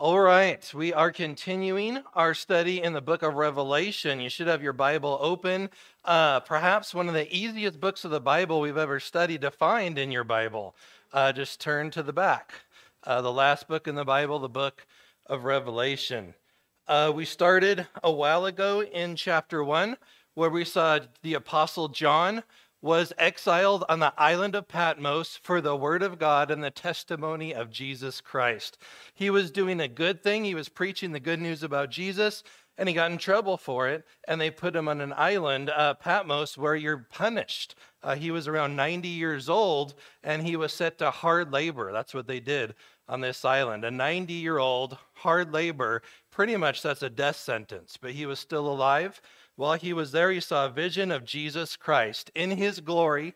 All right, we are continuing our study in the book of Revelation. You should have your Bible open. Uh, perhaps one of the easiest books of the Bible we've ever studied to find in your Bible. Uh, just turn to the back. Uh, the last book in the Bible, the book of Revelation. Uh, we started a while ago in chapter one, where we saw the Apostle John was exiled on the island of Patmos for the word of God and the testimony of Jesus Christ. He was doing a good thing. He was preaching the good news about Jesus, and he got in trouble for it. And they put him on an island, uh, Patmos, where you're punished. Uh, he was around 90 years old, and he was set to hard labor. That's what they did on this island. A 90 year old, hard labor, pretty much that's a death sentence, but he was still alive while he was there, he saw a vision of Jesus Christ in his glory.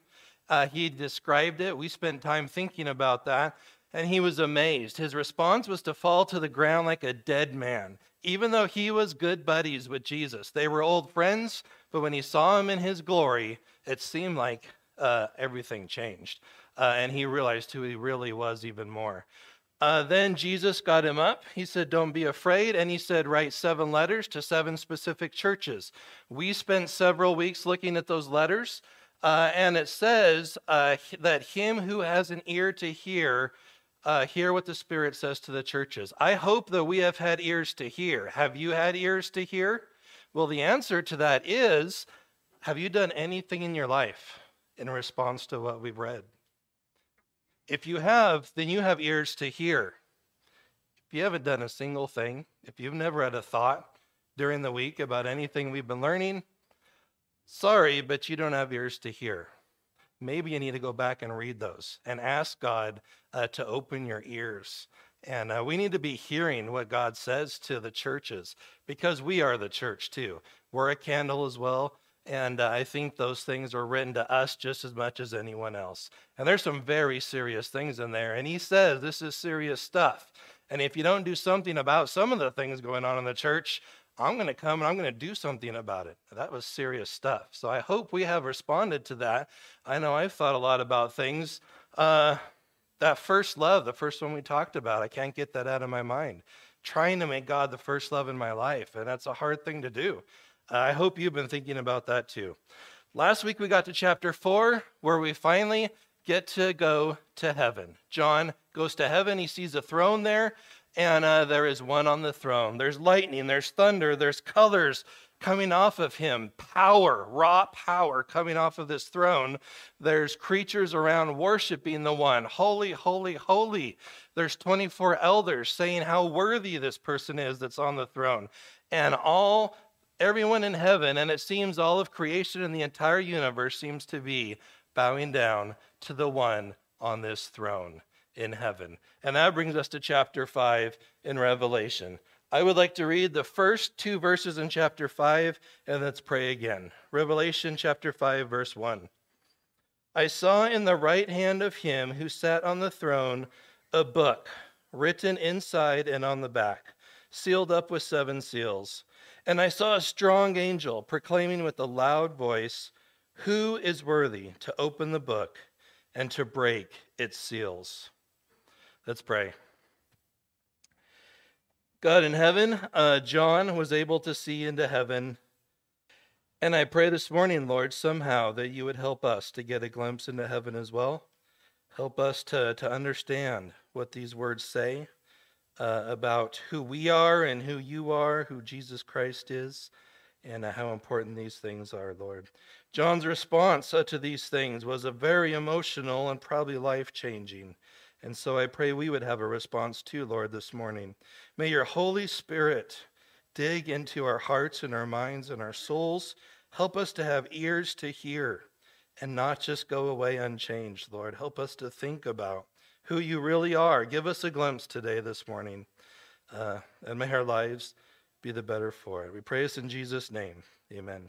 Uh, he described it. We spent time thinking about that, and he was amazed. His response was to fall to the ground like a dead man, even though he was good buddies with Jesus. They were old friends, but when he saw him in his glory, it seemed like uh, everything changed. Uh, and he realized who he really was even more. Uh, then Jesus got him up. He said, Don't be afraid. And he said, Write seven letters to seven specific churches. We spent several weeks looking at those letters. Uh, and it says uh, that him who has an ear to hear, uh, hear what the Spirit says to the churches. I hope that we have had ears to hear. Have you had ears to hear? Well, the answer to that is have you done anything in your life in response to what we've read? If you have, then you have ears to hear. If you haven't done a single thing, if you've never had a thought during the week about anything we've been learning, sorry, but you don't have ears to hear. Maybe you need to go back and read those and ask God uh, to open your ears. And uh, we need to be hearing what God says to the churches because we are the church too. We're a candle as well. And uh, I think those things are written to us just as much as anyone else. And there's some very serious things in there. And he says this is serious stuff. And if you don't do something about some of the things going on in the church, I'm going to come and I'm going to do something about it. That was serious stuff. So I hope we have responded to that. I know I've thought a lot about things. Uh, that first love, the first one we talked about, I can't get that out of my mind. Trying to make God the first love in my life. And that's a hard thing to do. I hope you've been thinking about that too. Last week we got to chapter four, where we finally get to go to heaven. John goes to heaven, he sees a throne there, and uh, there is one on the throne. There's lightning, there's thunder, there's colors coming off of him, power, raw power coming off of this throne. There's creatures around worshiping the one. Holy, holy, holy. There's 24 elders saying how worthy this person is that's on the throne. And all everyone in heaven, and it seems all of creation and the entire universe seems to be bowing down to the one on this throne in heaven. And that brings us to chapter 5 in Revelation. I would like to read the first two verses in chapter 5, and let's pray again. Revelation chapter 5, verse 1. I saw in the right hand of him who sat on the throne a book written inside and on the back, sealed up with seven seals. And I saw a strong angel proclaiming with a loud voice, Who is worthy to open the book and to break its seals? Let's pray. God in heaven, uh, John was able to see into heaven. And I pray this morning, Lord, somehow that you would help us to get a glimpse into heaven as well. Help us to, to understand what these words say uh, about who we are and who you are, who Jesus Christ is, and uh, how important these things are, Lord. John's response uh, to these things was a very emotional and probably life changing. And so I pray we would have a response too, Lord, this morning. May your Holy Spirit dig into our hearts and our minds and our souls. Help us to have ears to hear and not just go away unchanged, Lord. Help us to think about who you really are. Give us a glimpse today, this morning, uh, and may our lives be the better for it. We pray this in Jesus' name. Amen.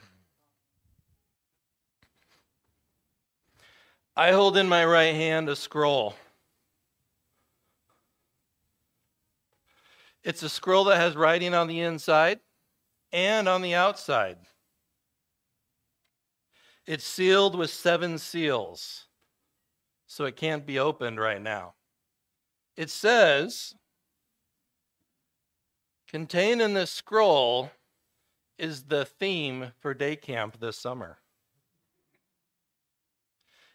I hold in my right hand a scroll. It's a scroll that has writing on the inside and on the outside. It's sealed with seven seals so it can't be opened right now. It says, Contained in this scroll is the theme for day camp this summer.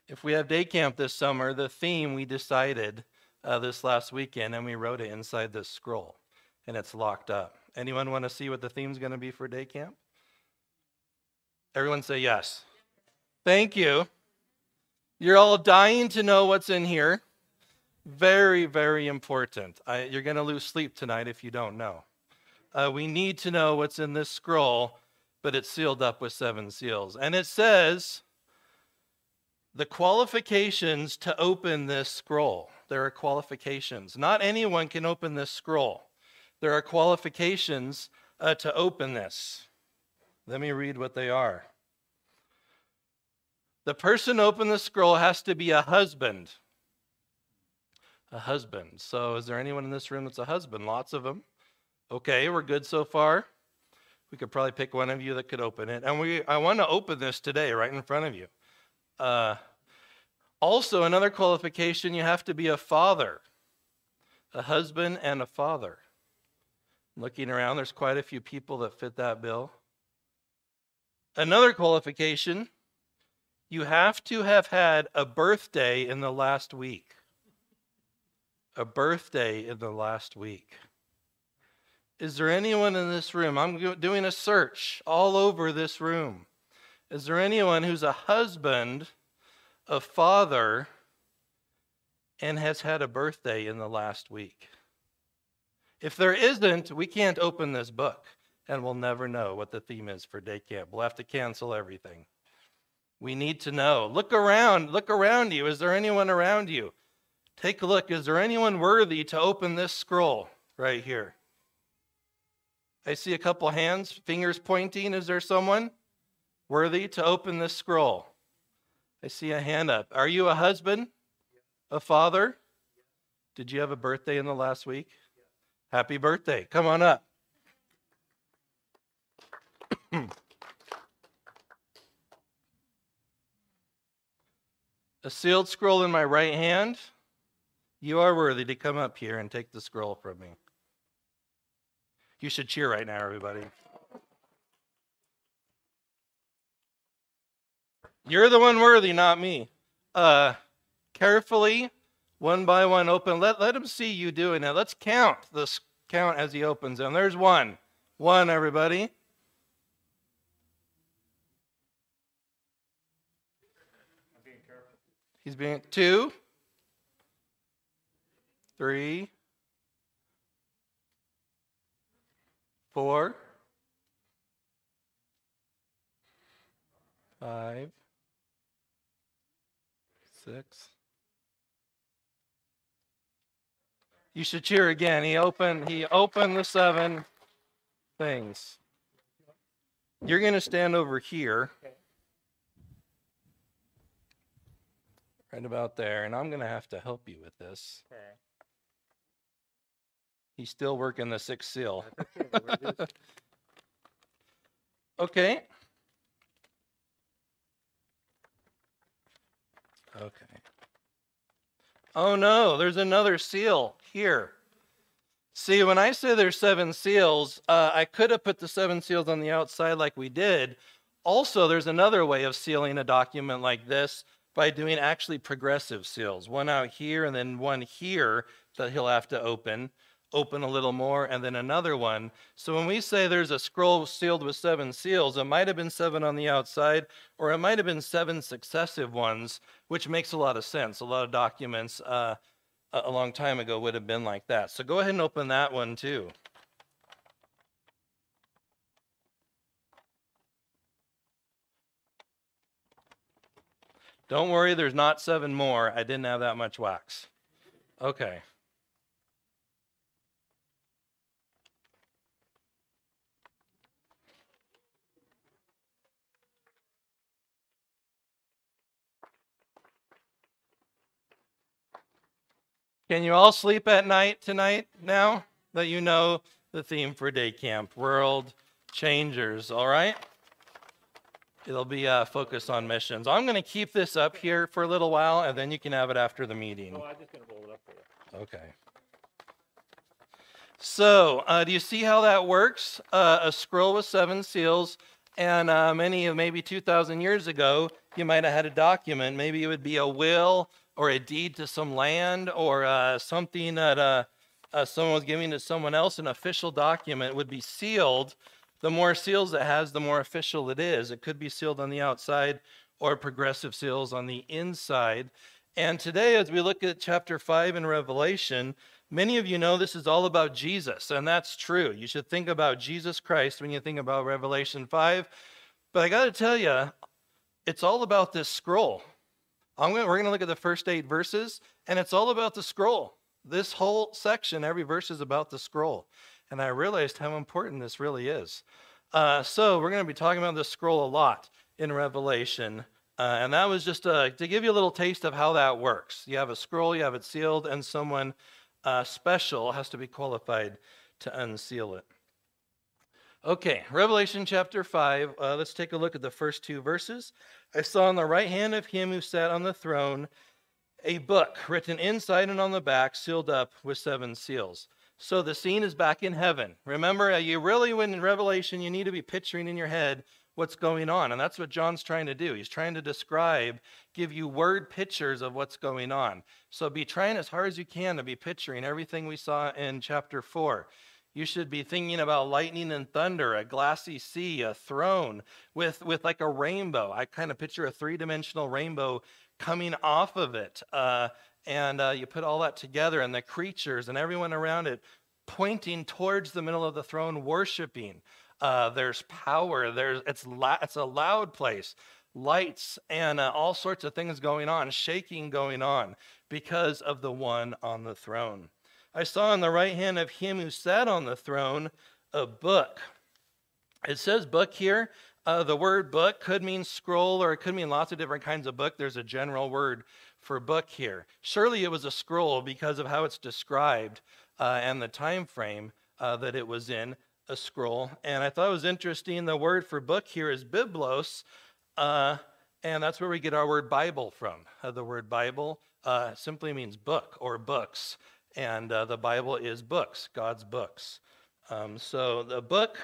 If we have day camp this summer, the theme we decided uh, this last weekend and we wrote it inside this scroll and it's locked up. Anyone want to see what the theme's going to be for day camp? Everyone say yes. Thank you. You're all dying to know what's in here. Very, very important. I, you're going to lose sleep tonight if you don't know. Uh, we need to know what's in this scroll, but it's sealed up with seven seals. And it says the qualifications to open this scroll. There are qualifications. Not anyone can open this scroll. There are qualifications uh, to open this. Let me read what they are. The person opening the scroll has to be a husband. A husband. So, is there anyone in this room that's a husband? Lots of them. Okay, we're good so far. We could probably pick one of you that could open it. And we, I want to open this today right in front of you. Uh, also, another qualification you have to be a father, a husband and a father. Looking around, there's quite a few people that fit that bill. Another qualification you have to have had a birthday in the last week. A birthday in the last week. Is there anyone in this room? I'm doing a search all over this room. Is there anyone who's a husband, a father, and has had a birthday in the last week? If there isn't, we can't open this book and we'll never know what the theme is for day camp. We'll have to cancel everything. We need to know. Look around, look around you. Is there anyone around you? Take a look. Is there anyone worthy to open this scroll right here? I see a couple hands, fingers pointing. Is there someone worthy to open this scroll? I see a hand up. Are you a husband? A father? Did you have a birthday in the last week? Happy birthday. Come on up. a sealed scroll in my right hand. You are worthy to come up here and take the scroll from me. You should cheer right now, everybody. You're the one worthy, not me. Uh, carefully, one by one, open. Let, let him see you doing it. Let's count this count as he opens them. There's one. One, everybody. He's being two, three, four, five, six. You should cheer again. He opened he opened the seven things. You're going to stand over here. Right about there, and I'm going to have to help you with this. Okay. He's still working the sixth seal. Okay. Okay. Okay. Oh no, there's another seal here. See, when I say there's seven seals, uh, I could have put the seven seals on the outside like we did. Also, there's another way of sealing a document like this by doing actually progressive seals. One out here and then one here that he'll have to open open a little more, and then another one. So when we say there's a scroll sealed with seven seals, it might have been seven on the outside, or it might have been seven successive ones, which makes a lot of sense. A lot of documents uh, a a long time ago would have been like that. So go ahead and open that one too. Don't worry, there's not seven more. I didn't have that much wax. Okay. Can you all sleep at night tonight now that you know the theme for day camp? World changers, all right? It'll be uh, focused on missions. I'm going to keep this up here for a little while and then you can have it after the meeting. Oh, I'm just gonna roll it up for you. Okay. So, uh, do you see how that works? Uh, a scroll with seven seals, and uh, many of maybe 2,000 years ago, you might have had a document. Maybe it would be a will or a deed to some land or uh, something that uh, uh, someone was giving to someone else. An official document would be sealed. The more seals it has, the more official it is. It could be sealed on the outside or progressive seals on the inside. And today, as we look at chapter 5 in Revelation, Many of you know this is all about Jesus, and that's true. You should think about Jesus Christ when you think about Revelation 5. But I got to tell you, it's all about this scroll. Gonna, we're going to look at the first eight verses, and it's all about the scroll. This whole section, every verse is about the scroll. And I realized how important this really is. Uh, so we're going to be talking about this scroll a lot in Revelation. Uh, and that was just uh, to give you a little taste of how that works. You have a scroll, you have it sealed, and someone uh, special has to be qualified to unseal it. Okay, Revelation chapter 5. Uh, let's take a look at the first two verses. I saw on the right hand of him who sat on the throne a book written inside and on the back, sealed up with seven seals. So the scene is back in heaven. Remember, uh, you really, when in Revelation, you need to be picturing in your head what's going on. And that's what John's trying to do. He's trying to describe, give you word pictures of what's going on. So be trying as hard as you can to be picturing everything we saw in chapter 4. You should be thinking about lightning and thunder, a glassy sea, a throne with, with like a rainbow. I kind of picture a three dimensional rainbow coming off of it. Uh, and uh, you put all that together, and the creatures and everyone around it pointing towards the middle of the throne, worshiping. Uh, there's power. There's it's la- it's a loud place. Lights and uh, all sorts of things going on, shaking going on because of the one on the throne. I saw on the right hand of him who sat on the throne a book. It says book here. Uh, the word book could mean scroll or it could mean lots of different kinds of book. There's a general word for book here. Surely it was a scroll because of how it's described uh, and the time frame uh, that it was in a scroll. And I thought it was interesting. The word for book here is biblos, uh, and that's where we get our word Bible from. Uh, the word Bible uh, simply means book or books, and uh, the Bible is books, God's books. Um, so the book,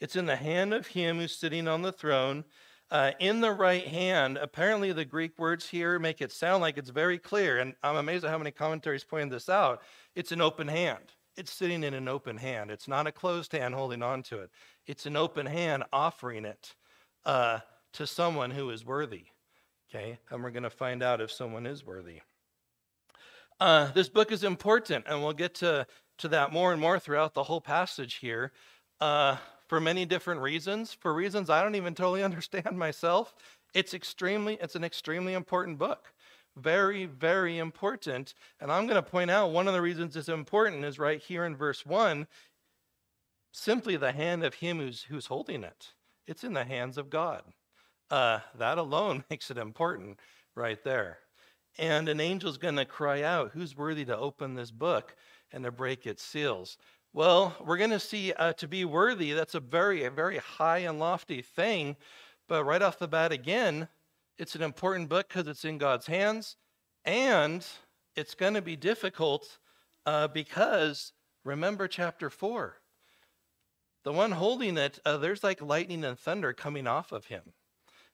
it's in the hand of him who's sitting on the throne. Uh, in the right hand, apparently the Greek words here make it sound like it's very clear, and I'm amazed at how many commentaries point this out. It's an open hand it's sitting in an open hand. It's not a closed hand holding on to it. It's an open hand offering it uh, to someone who is worthy. Okay, and we're going to find out if someone is worthy. Uh, this book is important, and we'll get to, to that more and more throughout the whole passage here uh, for many different reasons. For reasons I don't even totally understand myself, it's extremely it's an extremely important book very, very important. And I'm going to point out one of the reasons it's important is right here in verse 1 simply the hand of him who's, who's holding it. It's in the hands of God. Uh, that alone makes it important right there. And an angel's going to cry out, Who's worthy to open this book and to break its seals? Well, we're going to see uh, to be worthy, that's a very, a very high and lofty thing. But right off the bat, again, it's an important book because it's in God's hands, and it's going to be difficult uh, because remember chapter 4. The one holding it, uh, there's like lightning and thunder coming off of him.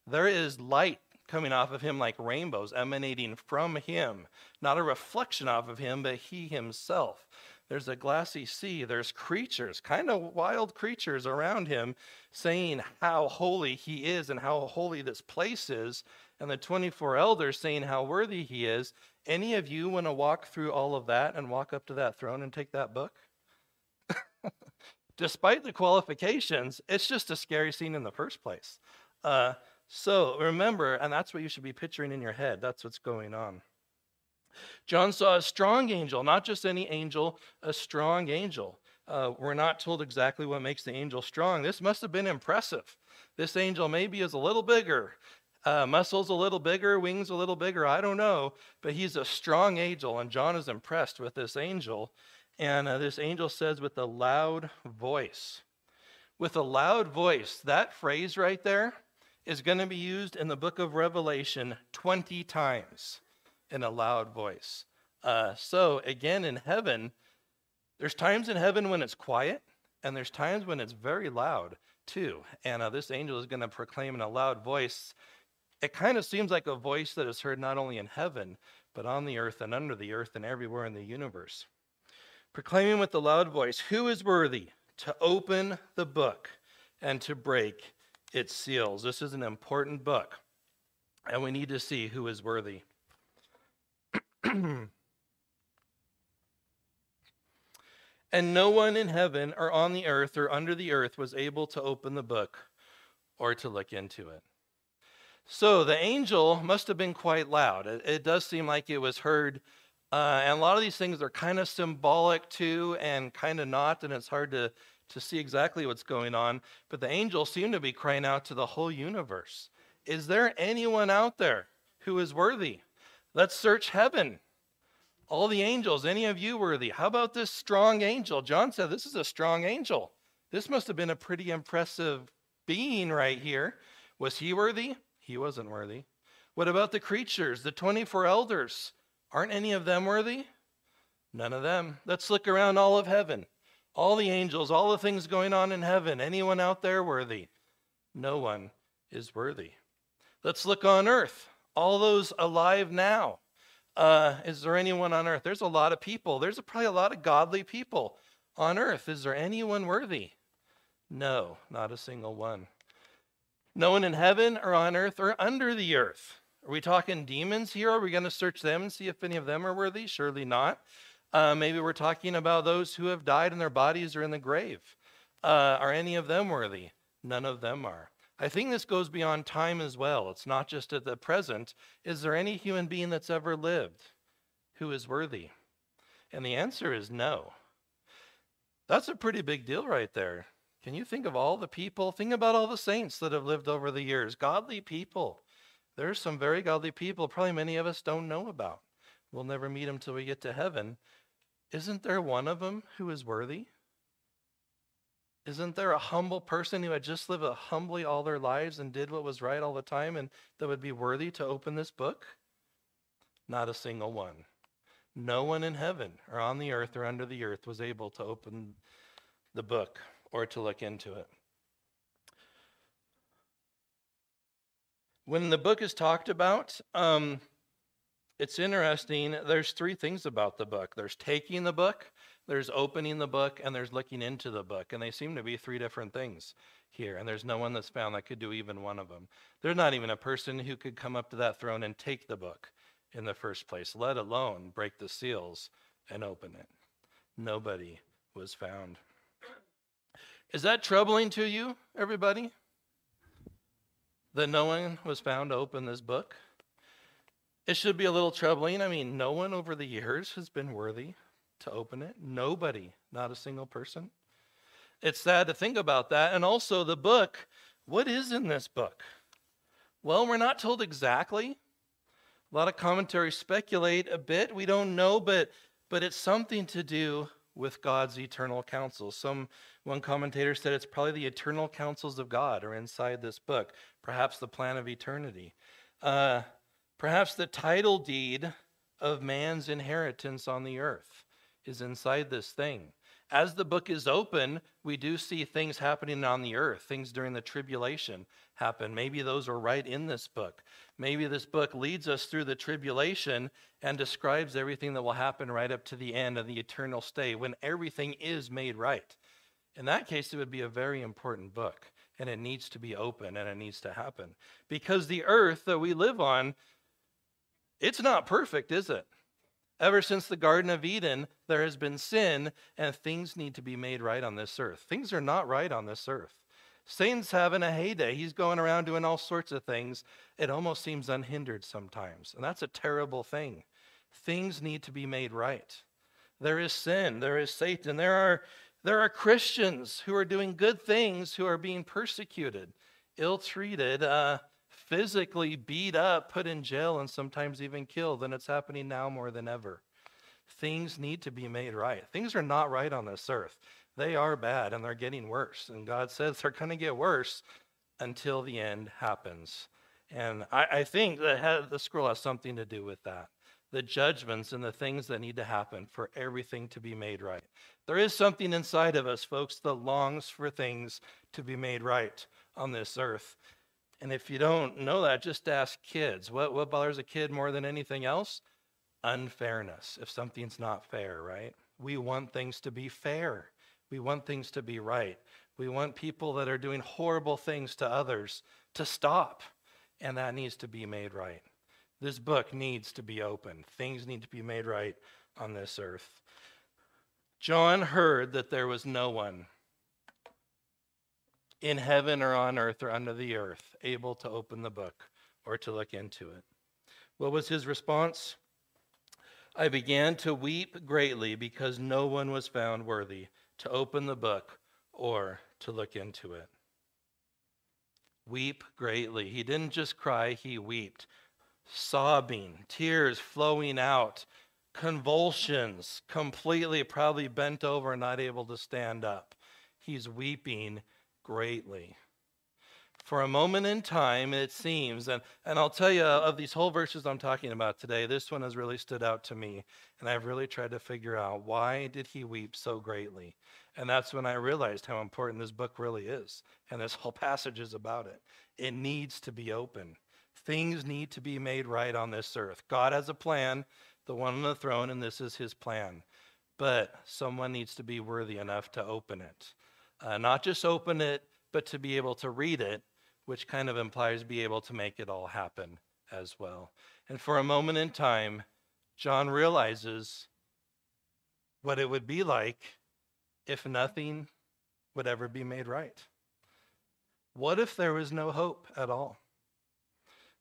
There is light coming off of him like rainbows emanating from him, not a reflection off of him, but he himself. There's a glassy sea. There's creatures, kind of wild creatures around him, saying how holy he is and how holy this place is. And the 24 elders saying how worthy he is. Any of you want to walk through all of that and walk up to that throne and take that book? Despite the qualifications, it's just a scary scene in the first place. Uh, so remember, and that's what you should be picturing in your head. That's what's going on. John saw a strong angel, not just any angel, a strong angel. Uh, we're not told exactly what makes the angel strong. This must have been impressive. This angel maybe is a little bigger, uh, muscles a little bigger, wings a little bigger, I don't know, but he's a strong angel, and John is impressed with this angel. And uh, this angel says, with a loud voice. With a loud voice, that phrase right there is going to be used in the book of Revelation 20 times in a loud voice. Uh, so, again, in heaven, There's times in heaven when it's quiet, and there's times when it's very loud too. And uh, this angel is going to proclaim in a loud voice. It kind of seems like a voice that is heard not only in heaven, but on the earth and under the earth and everywhere in the universe. Proclaiming with a loud voice, Who is worthy to open the book and to break its seals? This is an important book, and we need to see who is worthy. And no one in heaven or on the earth or under the earth was able to open the book or to look into it. So the angel must have been quite loud. It, it does seem like it was heard. Uh, and a lot of these things are kind of symbolic too and kind of not, and it's hard to, to see exactly what's going on. But the angels seem to be crying out to the whole universe Is there anyone out there who is worthy? Let's search heaven all the angels, any of you worthy? How about this strong angel? John said this is a strong angel. This must have been a pretty impressive being right here. Was he worthy? He wasn't worthy. What about the creatures, the 24 elders? Aren't any of them worthy? None of them. Let's look around all of heaven. All the angels, all the things going on in heaven. Anyone out there worthy? No one is worthy. Let's look on earth. All those alive now. Uh, is there anyone on earth? There's a lot of people. There's probably a lot of godly people on earth. Is there anyone worthy? No, not a single one. No one in heaven or on earth or under the earth. Are we talking demons here? Are we going to search them and see if any of them are worthy? Surely not. Uh, maybe we're talking about those who have died and their bodies are in the grave. Uh, are any of them worthy? None of them are. I think this goes beyond time as well. It's not just at the present. Is there any human being that's ever lived who is worthy? And the answer is no. That's a pretty big deal right there. Can you think of all the people? Think about all the saints that have lived over the years, godly people. There's some very godly people, probably many of us don't know about. We'll never meet them till we get to heaven. Isn't there one of them who is worthy? Isn't there a humble person who had just lived humbly all their lives and did what was right all the time and that would be worthy to open this book? Not a single one. No one in heaven or on the earth or under the earth was able to open the book or to look into it. When the book is talked about, um, it's interesting. There's three things about the book there's taking the book, there's opening the book and there's looking into the book. And they seem to be three different things here. And there's no one that's found that could do even one of them. There's not even a person who could come up to that throne and take the book in the first place, let alone break the seals and open it. Nobody was found. Is that troubling to you, everybody? That no one was found to open this book? It should be a little troubling. I mean, no one over the years has been worthy to open it. Nobody, not a single person. It's sad to think about that. And also, the book what is in this book? Well, we're not told exactly. A lot of commentaries speculate a bit. We don't know, but, but it's something to do with God's eternal counsel. Some one commentator said it's probably the eternal counsels of God are inside this book, perhaps the plan of eternity. Uh, perhaps the title deed of man's inheritance on the earth is inside this thing. As the book is open, we do see things happening on the earth, things during the tribulation happen. Maybe those are right in this book. Maybe this book leads us through the tribulation and describes everything that will happen right up to the end of the eternal stay when everything is made right. In that case, it would be a very important book, and it needs to be open and it needs to happen. Because the earth that we live on, it's not perfect, is it? Ever since the Garden of Eden, there has been sin, and things need to be made right on this earth. Things are not right on this earth. Satan's having a heyday. He's going around doing all sorts of things. It almost seems unhindered sometimes, and that's a terrible thing. Things need to be made right. There is sin, there is Satan, there are, there are Christians who are doing good things who are being persecuted, ill treated. Uh, physically beat up, put in jail, and sometimes even killed. And it's happening now more than ever. Things need to be made right. Things are not right on this earth. They are bad and they're getting worse. And God says they're going to get worse until the end happens. And I, I think the scroll has something to do with that. the judgments and the things that need to happen for everything to be made right. There is something inside of us, folks, that longs for things to be made right on this earth. And if you don't know that, just ask kids. What, what bothers a kid more than anything else? Unfairness. If something's not fair, right? We want things to be fair. We want things to be right. We want people that are doing horrible things to others to stop. And that needs to be made right. This book needs to be opened. Things need to be made right on this earth. John heard that there was no one in heaven or on earth or under the earth able to open the book or to look into it. What was his response? I began to weep greatly because no one was found worthy to open the book or to look into it. Weep greatly. He didn't just cry, he wept, sobbing, tears flowing out, convulsions, completely probably bent over, not able to stand up. He's weeping greatly. For a moment in time, it seems, and, and I'll tell you, of these whole verses I'm talking about today, this one has really stood out to me. And I've really tried to figure out why did he weep so greatly? And that's when I realized how important this book really is. And this whole passage is about it. It needs to be open. Things need to be made right on this earth. God has a plan, the one on the throne, and this is his plan. But someone needs to be worthy enough to open it. Uh, not just open it, but to be able to read it, which kind of implies be able to make it all happen as well. And for a moment in time, John realizes what it would be like if nothing would ever be made right. What if there was no hope at all?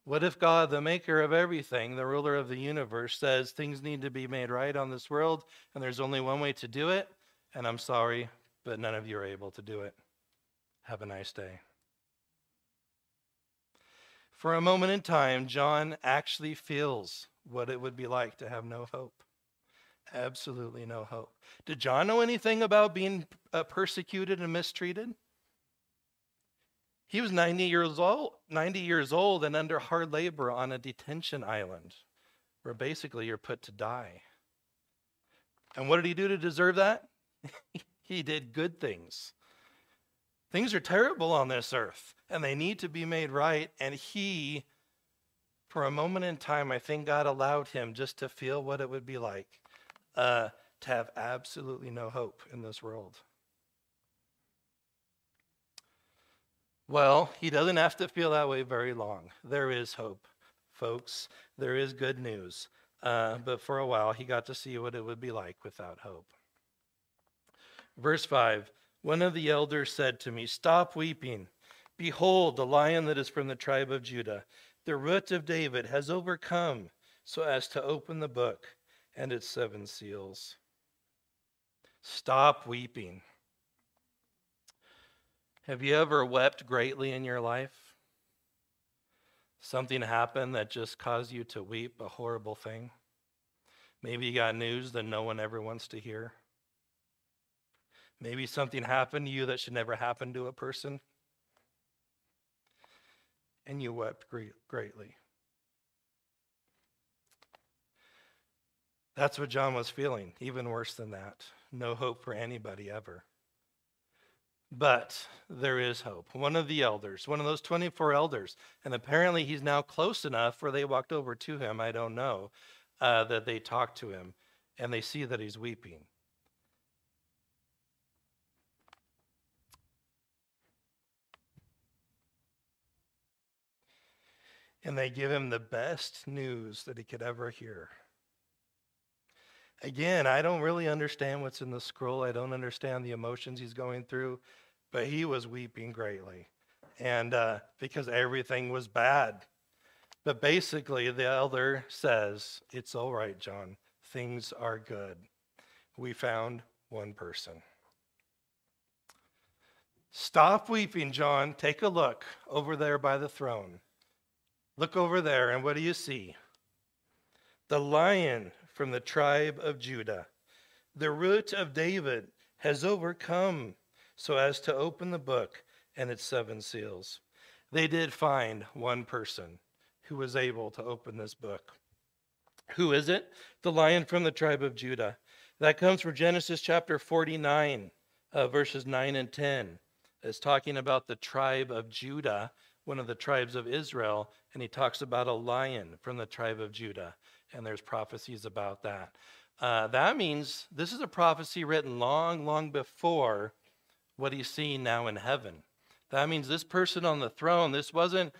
What if God, the maker of everything, the ruler of the universe, says things need to be made right on this world and there's only one way to do it? And I'm sorry, but none of you are able to do it. Have a nice day. For a moment in time, John actually feels what it would be like to have no hope. Absolutely no hope. Did John know anything about being uh, persecuted and mistreated? He was 90 years old, 90 years old and under hard labor on a detention island where basically you're put to die. And what did he do to deserve that? he did good things. Things are terrible on this earth and they need to be made right. And he, for a moment in time, I think God allowed him just to feel what it would be like uh, to have absolutely no hope in this world. Well, he doesn't have to feel that way very long. There is hope, folks. There is good news. Uh, but for a while, he got to see what it would be like without hope. Verse 5 One of the elders said to me, Stop weeping. Behold, the lion that is from the tribe of Judah, the root of David, has overcome so as to open the book and its seven seals. Stop weeping. Have you ever wept greatly in your life? Something happened that just caused you to weep, a horrible thing? Maybe you got news that no one ever wants to hear. Maybe something happened to you that should never happen to a person. And you wept greatly. That's what John was feeling, even worse than that. No hope for anybody ever. But there is hope. One of the elders, one of those 24 elders, and apparently he's now close enough where they walked over to him, I don't know, uh, that they talked to him and they see that he's weeping. And they give him the best news that he could ever hear. Again, I don't really understand what's in the scroll. I don't understand the emotions he's going through but he was weeping greatly. And uh, because everything was bad. But basically, the elder says, It's all right, John. Things are good. We found one person. Stop weeping, John. Take a look over there by the throne. Look over there, and what do you see? The lion from the tribe of Judah, the root of David, has overcome so as to open the book and its seven seals. They did find one person who was able to open this book. Who is it? The lion from the tribe of Judah. That comes from Genesis chapter 49, uh, verses 9 and 10. It's talking about the tribe of Judah, one of the tribes of Israel, and he talks about a lion from the tribe of Judah, and there's prophecies about that. Uh, that means this is a prophecy written long, long before what he's seeing now in heaven. That means this person on the throne, this wasn't,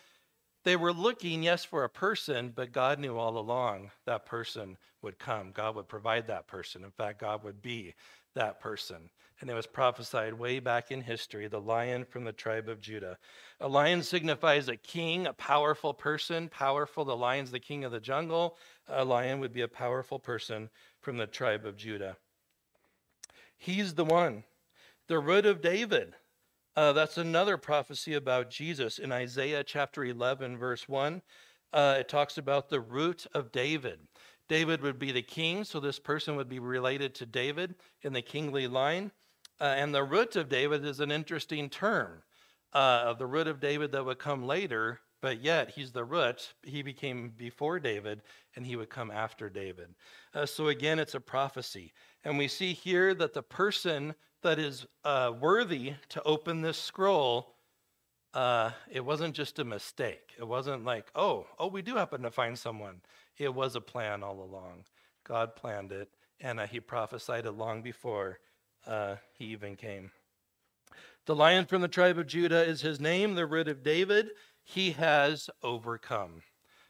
they were looking, yes, for a person, but God knew all along that person would come. God would provide that person. In fact, God would be that person. And it was prophesied way back in history the lion from the tribe of Judah. A lion signifies a king, a powerful person, powerful. The lion's the king of the jungle. A lion would be a powerful person from the tribe of Judah. He's the one, the root of David. Uh, that's another prophecy about Jesus in Isaiah chapter 11, verse 1. Uh, it talks about the root of David. David would be the king, so this person would be related to David in the kingly line. Uh, and the root of David is an interesting term. Uh, the root of David that would come later, but yet he's the root. He became before David, and he would come after David. Uh, so again, it's a prophecy. And we see here that the person that is uh, worthy to open this scroll, uh, it wasn't just a mistake. It wasn't like, oh, oh, we do happen to find someone. It was a plan all along. God planned it, and uh, he prophesied it long before uh, he even came. The lion from the tribe of Judah is his name, the root of David. He has overcome.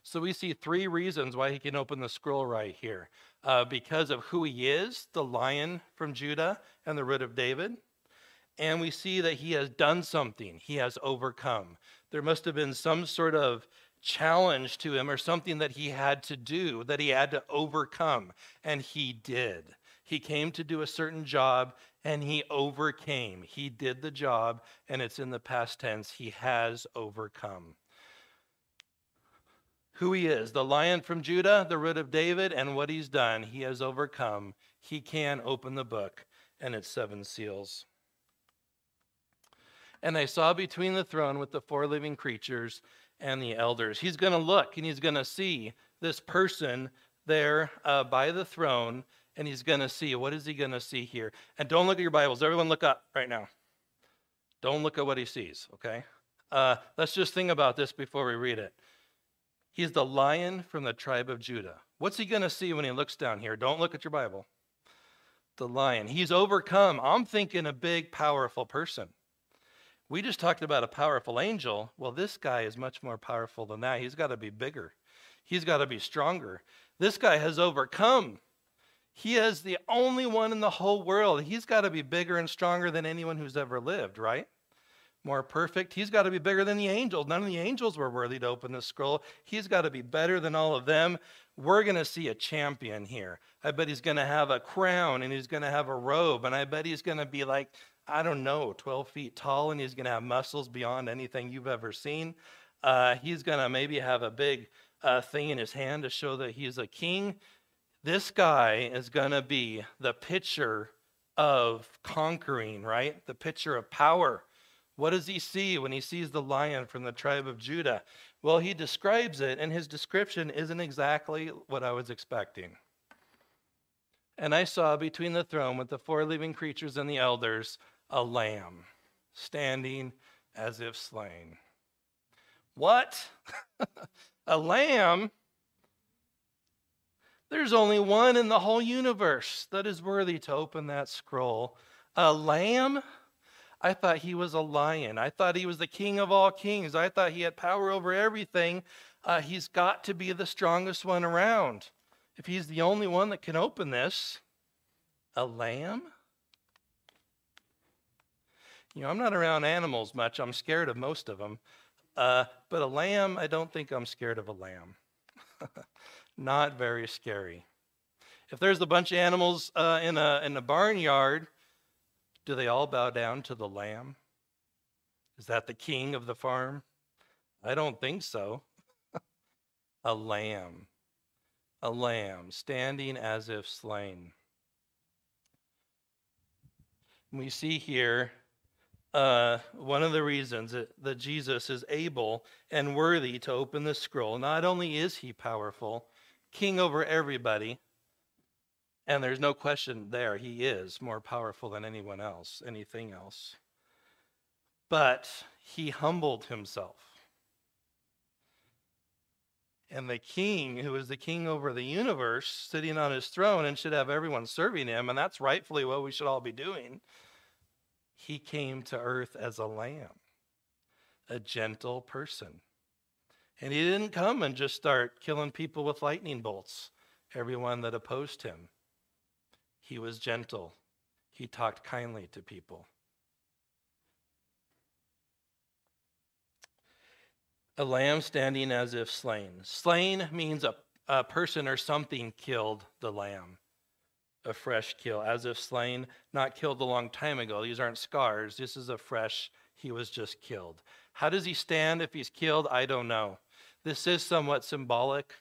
So we see three reasons why he can open the scroll right here uh, because of who he is, the lion from Judah and the root of David. And we see that he has done something, he has overcome. There must have been some sort of challenge to him or something that he had to do, that he had to overcome, and he did. He came to do a certain job and he overcame. He did the job, and it's in the past tense. He has overcome. Who he is, the lion from Judah, the root of David, and what he's done. He has overcome. He can open the book and its seven seals. And I saw between the throne with the four living creatures and the elders. He's going to look and he's going to see this person there uh, by the throne and he's going to see. What is he going to see here? And don't look at your Bibles. Everyone, look up right now. Don't look at what he sees, okay? Uh, let's just think about this before we read it. He's the lion from the tribe of Judah. What's he going to see when he looks down here? Don't look at your Bible. The lion. He's overcome. I'm thinking a big, powerful person. We just talked about a powerful angel. Well, this guy is much more powerful than that. He's got to be bigger, he's got to be stronger. This guy has overcome. He is the only one in the whole world. He's got to be bigger and stronger than anyone who's ever lived, right? More perfect. He's got to be bigger than the angels. None of the angels were worthy to open the scroll. He's got to be better than all of them. We're going to see a champion here. I bet he's going to have a crown and he's going to have a robe. And I bet he's going to be like, I don't know, 12 feet tall and he's going to have muscles beyond anything you've ever seen. Uh, he's going to maybe have a big uh, thing in his hand to show that he's a king. This guy is going to be the picture of conquering, right? The picture of power. What does he see when he sees the lion from the tribe of Judah? Well, he describes it, and his description isn't exactly what I was expecting. And I saw between the throne with the four living creatures and the elders a lamb standing as if slain. What? a lamb? There's only one in the whole universe that is worthy to open that scroll. A lamb? I thought he was a lion. I thought he was the king of all kings. I thought he had power over everything. Uh, he's got to be the strongest one around. If he's the only one that can open this, a lamb? You know, I'm not around animals much. I'm scared of most of them. Uh, but a lamb, I don't think I'm scared of a lamb. not very scary. If there's a bunch of animals uh, in, a, in a barnyard, do they all bow down to the lamb? Is that the king of the farm? I don't think so. a lamb, a lamb standing as if slain. We see here uh, one of the reasons that, that Jesus is able and worthy to open the scroll. Not only is he powerful, king over everybody. And there's no question there, he is more powerful than anyone else, anything else. But he humbled himself. And the king, who is the king over the universe, sitting on his throne and should have everyone serving him, and that's rightfully what we should all be doing, he came to earth as a lamb, a gentle person. And he didn't come and just start killing people with lightning bolts, everyone that opposed him. He was gentle, he talked kindly to people. A lamb standing as if slain. Slain means a, a person or something killed the lamb. A fresh kill, as if slain, not killed a long time ago. These aren't scars. This is a fresh, he was just killed. How does he stand if he's killed? I don't know. This is somewhat symbolic.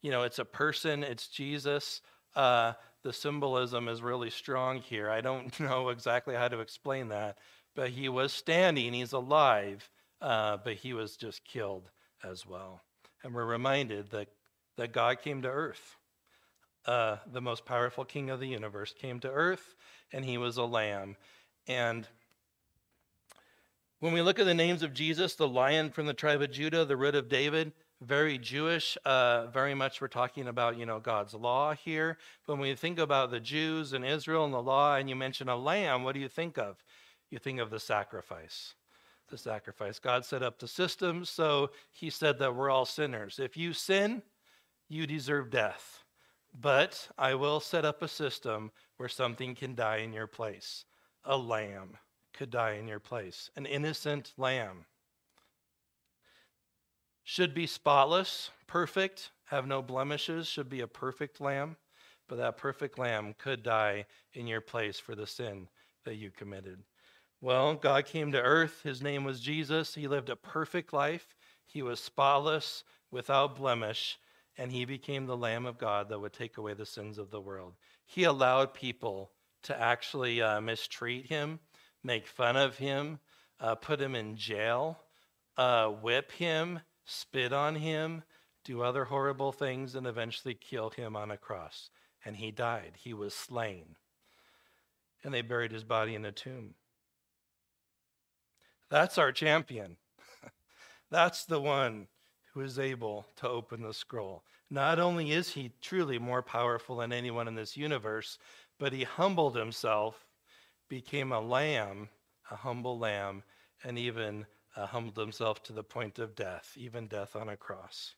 You know, it's a person, it's Jesus. Uh, the symbolism is really strong here. I don't know exactly how to explain that, but he was standing, he's alive, uh, but he was just killed as well. And we're reminded that, that God came to earth. Uh, the most powerful king of the universe came to earth, and he was a lamb. And when we look at the names of Jesus, the lion from the tribe of Judah, the root of David, very Jewish, uh, very much we're talking about, you know, God's law here. But when we think about the Jews and Israel and the law, and you mention a lamb, what do you think of? You think of the sacrifice. The sacrifice. God set up the system, so he said that we're all sinners. If you sin, you deserve death. But I will set up a system where something can die in your place. A lamb could die in your place, an innocent lamb should be spotless, perfect, have no blemishes, should be a perfect lamb. But that perfect lamb could die in your place for the sin that you committed. Well, God came to earth. His name was Jesus. He lived a perfect life. He was spotless, without blemish, and he became the Lamb of God that would take away the sins of the world. He allowed people to actually uh, mistreat him, make fun of him, uh, put him in jail, uh, whip him, spit on him, do other horrible things, and eventually kill him on a cross. And he died. He was slain. And they buried his body in a tomb. That's our champion. That's the one who is able to open the scroll. Not only is he truly more powerful than anyone in this universe, but he humbled himself, became a lamb, a humble lamb, and even uh, humbled himself to the point of death, even death on a cross.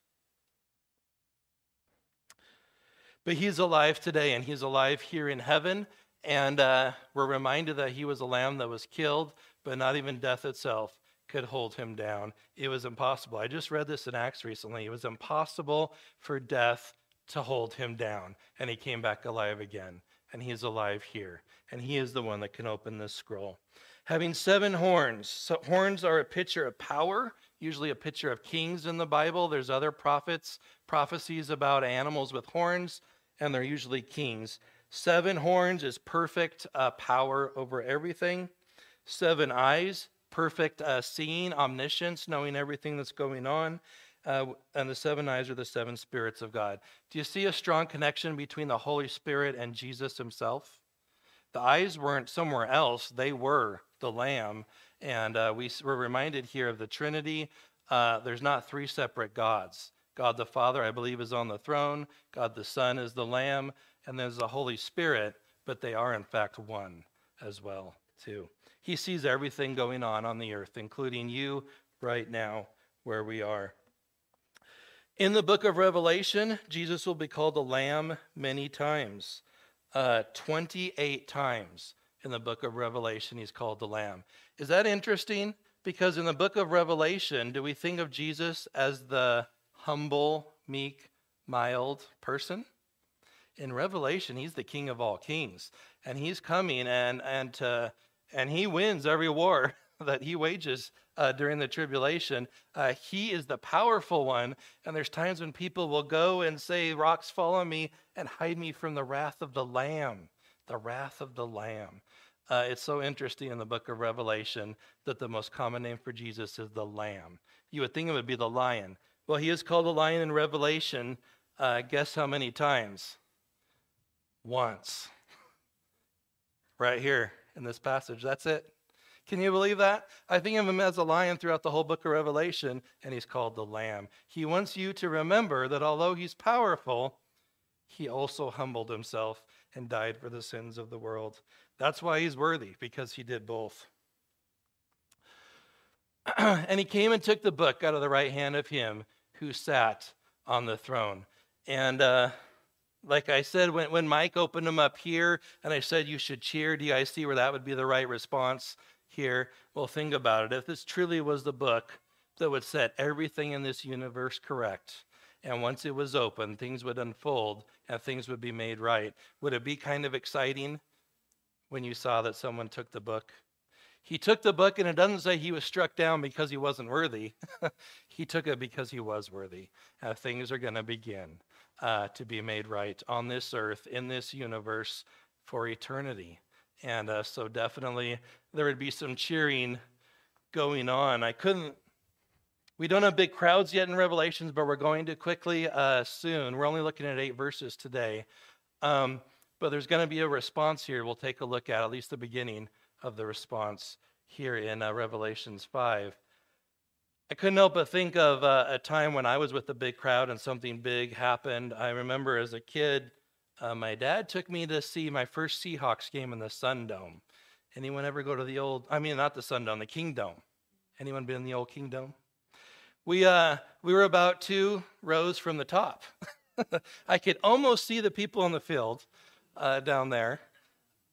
But he's alive today, and he's alive here in heaven. And uh, we're reminded that he was a lamb that was killed, but not even death itself could hold him down. It was impossible. I just read this in Acts recently. It was impossible for death to hold him down. And he came back alive again. And he's alive here. And he is the one that can open this scroll having seven horns. So horns are a picture of power, usually a picture of kings in the Bible. There's other prophets, prophecies about animals with horns, and they're usually kings. Seven horns is perfect uh, power over everything. Seven eyes, perfect uh, seeing, omniscience, knowing everything that's going on. Uh, and the seven eyes are the seven spirits of God. Do you see a strong connection between the Holy Spirit and Jesus himself? The eyes weren't somewhere else, they were the Lamb. And uh, we were reminded here of the Trinity. Uh, there's not three separate gods. God the Father, I believe, is on the throne. God the Son is the Lamb. And there's the Holy Spirit, but they are, in fact, one as well, too. He sees everything going on on the earth, including you right now where we are. In the book of Revelation, Jesus will be called the Lamb many times uh, 28 times in the book of Revelation, he's called the Lamb. Is that interesting? Because in the book of Revelation, do we think of Jesus as the humble, meek, mild person? In Revelation, he's the king of all kings, and he's coming and and uh, and he wins every war that he wages uh, during the tribulation. Uh, he is the powerful one. And there's times when people will go and say, Rocks fall on me and hide me from the wrath of the Lamb. The wrath of the Lamb. Uh, it's so interesting in the book of Revelation that the most common name for Jesus is the Lamb. You would think it would be the lion. Well, he is called the lion in Revelation Uh, guess how many times? Once. Right here in this passage. That's it. Can you believe that? I think of him as a lion throughout the whole book of Revelation, and he's called the Lamb. He wants you to remember that although he's powerful, he also humbled himself and died for the sins of the world. That's why he's worthy, because he did both. and he came and took the book out of the right hand of him who sat on the throne. And uh, like I said, when, when Mike opened them up here and I said you should cheer, do you guys see where that would be the right response here? Well, think about it. If this truly was the book that would set everything in this universe correct, and once it was open, things would unfold and things would be made right, would it be kind of exciting when you saw that someone took the book? He took the book, and it doesn't say he was struck down because he wasn't worthy. he took it because he was worthy. Uh, things are going to begin uh, to be made right on this earth, in this universe, for eternity. And uh, so, definitely, there would be some cheering going on. I couldn't. We don't have big crowds yet in Revelations, but we're going to quickly uh, soon. We're only looking at eight verses today. Um, but there's going to be a response here we'll take a look at, at least the beginning of the response here in uh, Revelations 5. I couldn't help but think of uh, a time when I was with a big crowd and something big happened. I remember as a kid, uh, my dad took me to see my first Seahawks game in the Sun Dome. Anyone ever go to the old, I mean, not the Sun Dome, the Kingdome? Anyone been in the old Kingdome? We, uh, we were about two rows from the top. I could almost see the people on the field uh, down there.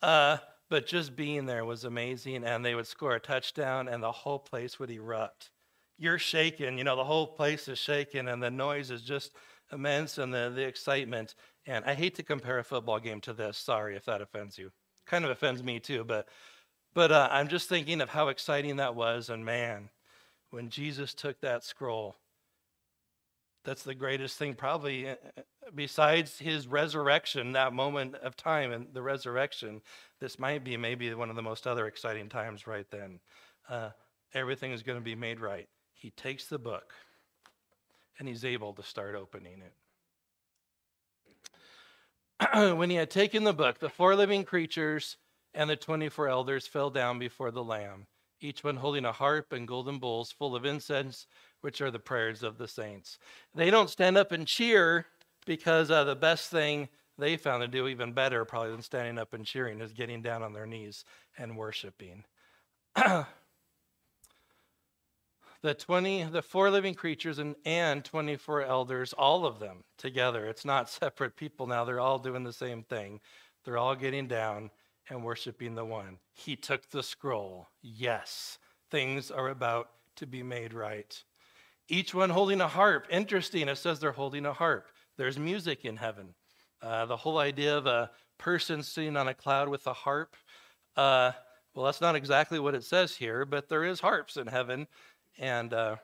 Uh, but just being there was amazing. And they would score a touchdown, and the whole place would erupt. You're shaking, you know, the whole place is shaking, and the noise is just immense, and the, the excitement. And I hate to compare a football game to this. Sorry if that offends you. Kind of offends me too, but but uh, I'm just thinking of how exciting that was. And man, when Jesus took that scroll that's the greatest thing, probably uh, uh, besides his resurrection, that moment of time and the resurrection. This might be maybe one of the most other exciting times right then. Uh, everything is going to be made right. He takes the book and he's able to start opening it. when he had taken the book, the four living creatures and the 24 elders fell down before the Lamb, each one holding a harp and golden bowls full of incense which are the prayers of the saints. They don't stand up and cheer because uh, the best thing they found to do, even better probably than standing up and cheering, is getting down on their knees and worshiping. the 20 the four living creatures and, and 24 elders all of them together it's not separate people now they're all doing the same thing they're all getting down and worshiping the one he took the scroll yes things are about to be made right each one holding a harp. Interesting, it says they're holding a harp. There's music in heaven. Uh, the whole idea of a person sitting on a cloud with a harp, uh, well, that's not exactly what it says here, but there is harps in heaven. And uh,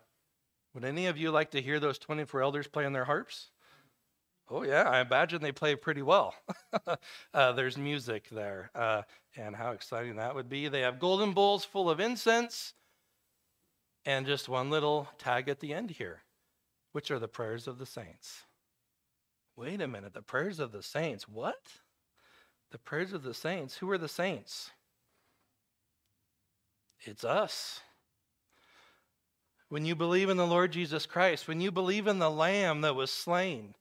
would any of you like to hear those 24 elders playing their harps? Oh, yeah, I imagine they play pretty well. uh, there's music there, uh, and how exciting that would be. They have golden bowls full of incense. And just one little tag at the end here, which are the prayers of the saints. Wait a minute, the prayers of the saints. What? The prayers of the saints. Who are the saints? It's us. When you believe in the Lord Jesus Christ, when you believe in the Lamb that was slain,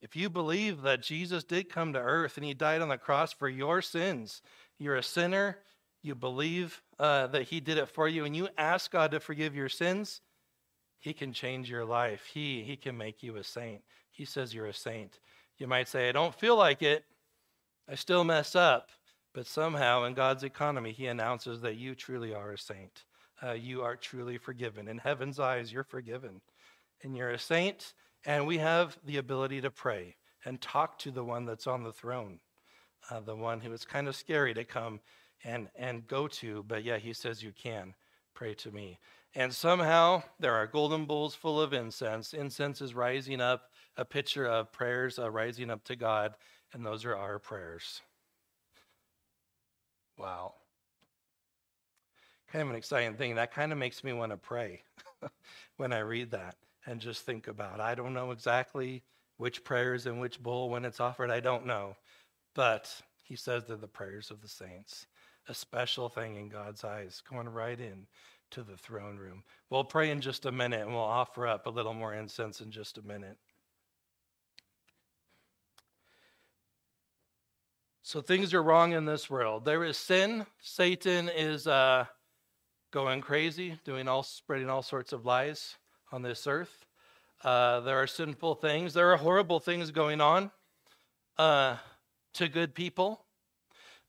if you believe that Jesus did come to earth and he died on the cross for your sins, you're a sinner, you believe uh, that He did it for you, and you ask God to forgive your sins, He can change your life. He, he can make you a saint. He says you're a saint. You might say, I don't feel like it. I still mess up. But somehow, in God's economy, He announces that you truly are a saint. Uh, you are truly forgiven. In heaven's eyes, you're forgiven. And you're a saint, and we have the ability to pray and talk to the one that's on the throne, uh, the one who is kind of scary to come and, and go to, but yeah, he says you can pray to me. And somehow there are golden bowls full of incense. Incense is rising up, a picture of prayers uh, rising up to God, and those are our prayers. Wow. Kind of an exciting thing. That kind of makes me want to pray when I read that and just think about I don't know exactly Which prayers and which bowl when it's offered, I don't know. But he says they're the prayers of the saints, a special thing in God's eyes, going right in to the throne room. We'll pray in just a minute and we'll offer up a little more incense in just a minute. So things are wrong in this world. There is sin. Satan is uh, going crazy, doing all, spreading all sorts of lies on this earth. Uh, there are sinful things. There are horrible things going on uh, to good people.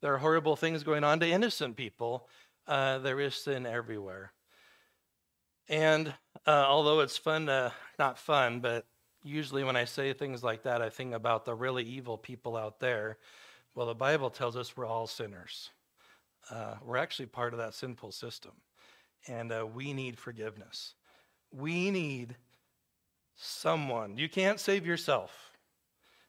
There are horrible things going on to innocent people. Uh, there is sin everywhere. And uh, although it's fun to, not fun, but usually when I say things like that, I think about the really evil people out there. Well, the Bible tells us we're all sinners. Uh, we're actually part of that sinful system. And uh, we need forgiveness. We need someone. You can't save yourself.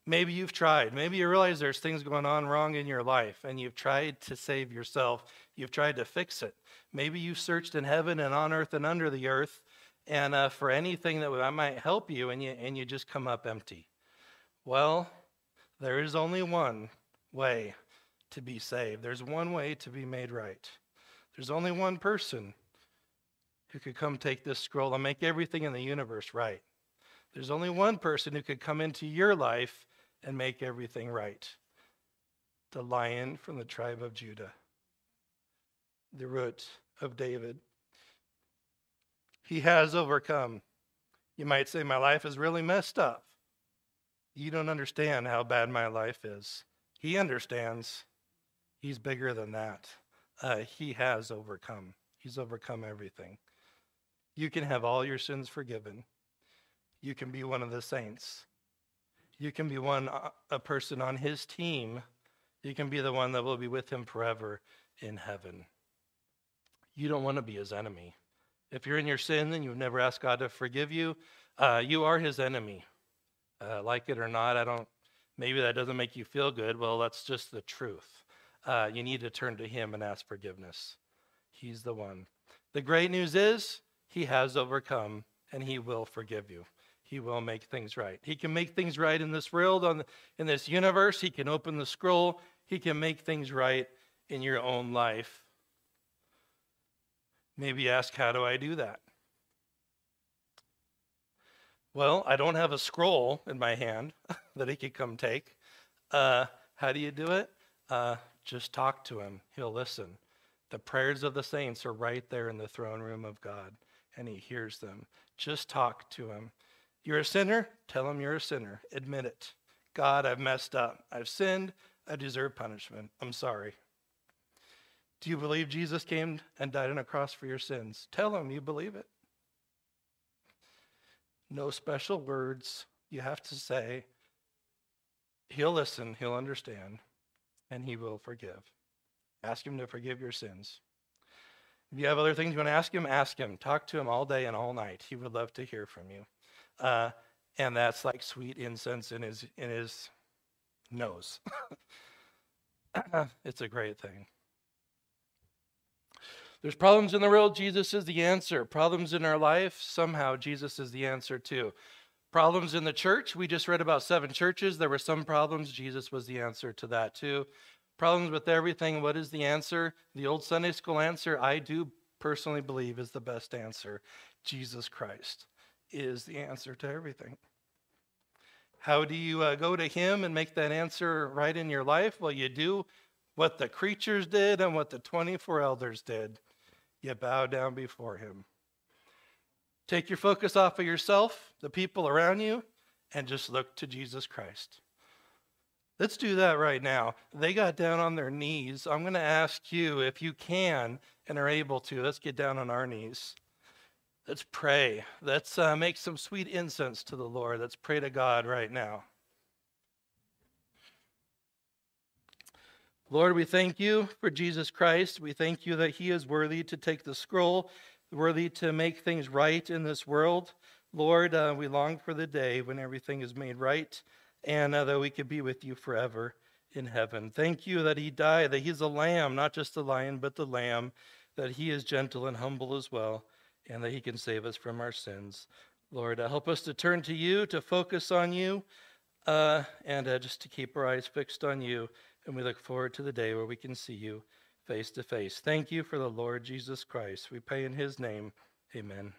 Maybe you've tried. Maybe you realize there's things going on wrong in your life and you've tried to save yourself. You've tried to fix it. Maybe you've searched in heaven and on earth and under the earth and uh, for anything that might help you and, you and you just come up empty. Well, there is only one way to be saved. There's one way to be made right. There's only one person who could come take this scroll and make everything in the universe right. There's only one person who could come into your life and make everything right the lion from the tribe of Judah, the root of David. He has overcome. You might say, My life is really messed up. You don't understand how bad my life is. He understands. He's bigger than that. Uh, he has overcome. He's overcome everything. You can have all your sins forgiven. You can be one of the saints. You can be one uh, a person on his team. You can be the one that will be with him forever in heaven. You don't want to be his enemy. If you're in your sin and you've never asked God to forgive you, uh, you are his enemy. Uh, like it or not, I don't. Maybe that doesn't make you feel good. Well, that's just the truth. Uh, you need to turn to him and ask forgiveness. He's the one. The great news is he has overcome and he will forgive you. He will make things right. He can make things right in this world, on in this universe. He can open the scroll. He can make things right in your own life. Maybe ask, how do I do that? Well, I don't have a scroll in my hand that he could come take. Uh, how do you do it? Uh, just talk to him. He'll listen. The prayers of the saints are right there in the throne room of God and he hears them. Just talk to him. You're a sinner? Tell him you're a sinner. Admit it. God, I've messed up. I've sinned. I deserve punishment. I'm sorry. Do you believe Jesus came and died on a cross for your sins? Tell him you believe it. No special words you have to say. He'll listen, he'll understand, and he will forgive. Ask him to forgive your sins. If you have other things you want to ask him, ask him. Talk to him all day and all night. He would love to hear from you. Uh, and that's like sweet incense in his in his nose. it's a great thing. There's problems in the world, Jesus is the answer. Problems in our life, somehow Jesus is the answer too. Problems in the church, we just read about seven churches. There were some problems, Jesus was the answer to that too problems with everything, what is the answer? The old Sunday school answer, I do personally believe, is the best answer. Jesus Christ is the answer to everything. How do you uh, go to Him and make that answer right in your life? Well, you do what the creatures did and what the 24 elders did. You bow down before Him. Take your focus off of yourself, the people around you, and just look to Jesus Christ. Let's do that right now. They got down on their knees. I'm going to ask you if you can and are able to. Let's get down on our knees. Let's pray. Let's uh, make some sweet incense to the Lord. Let's pray to God right now. Lord, we thank you for Jesus Christ. We thank you that he is worthy to take the scroll, worthy to make things right in this world. Lord, uh, we long for the day when everything is made right and uh, that we could be with you forever in heaven. Thank you that he died, that he's a lamb, not just a lion, but the lamb, that he is gentle and humble as well, and that he can save us from our sins. Lord, uh, help us to turn to you, to focus on you. uh, and uh, just to keep our eyes fixed on you. And we look forward to the day where we can see you face to face. Thank you for the Lord Jesus Christ. We pray in his name. Amen.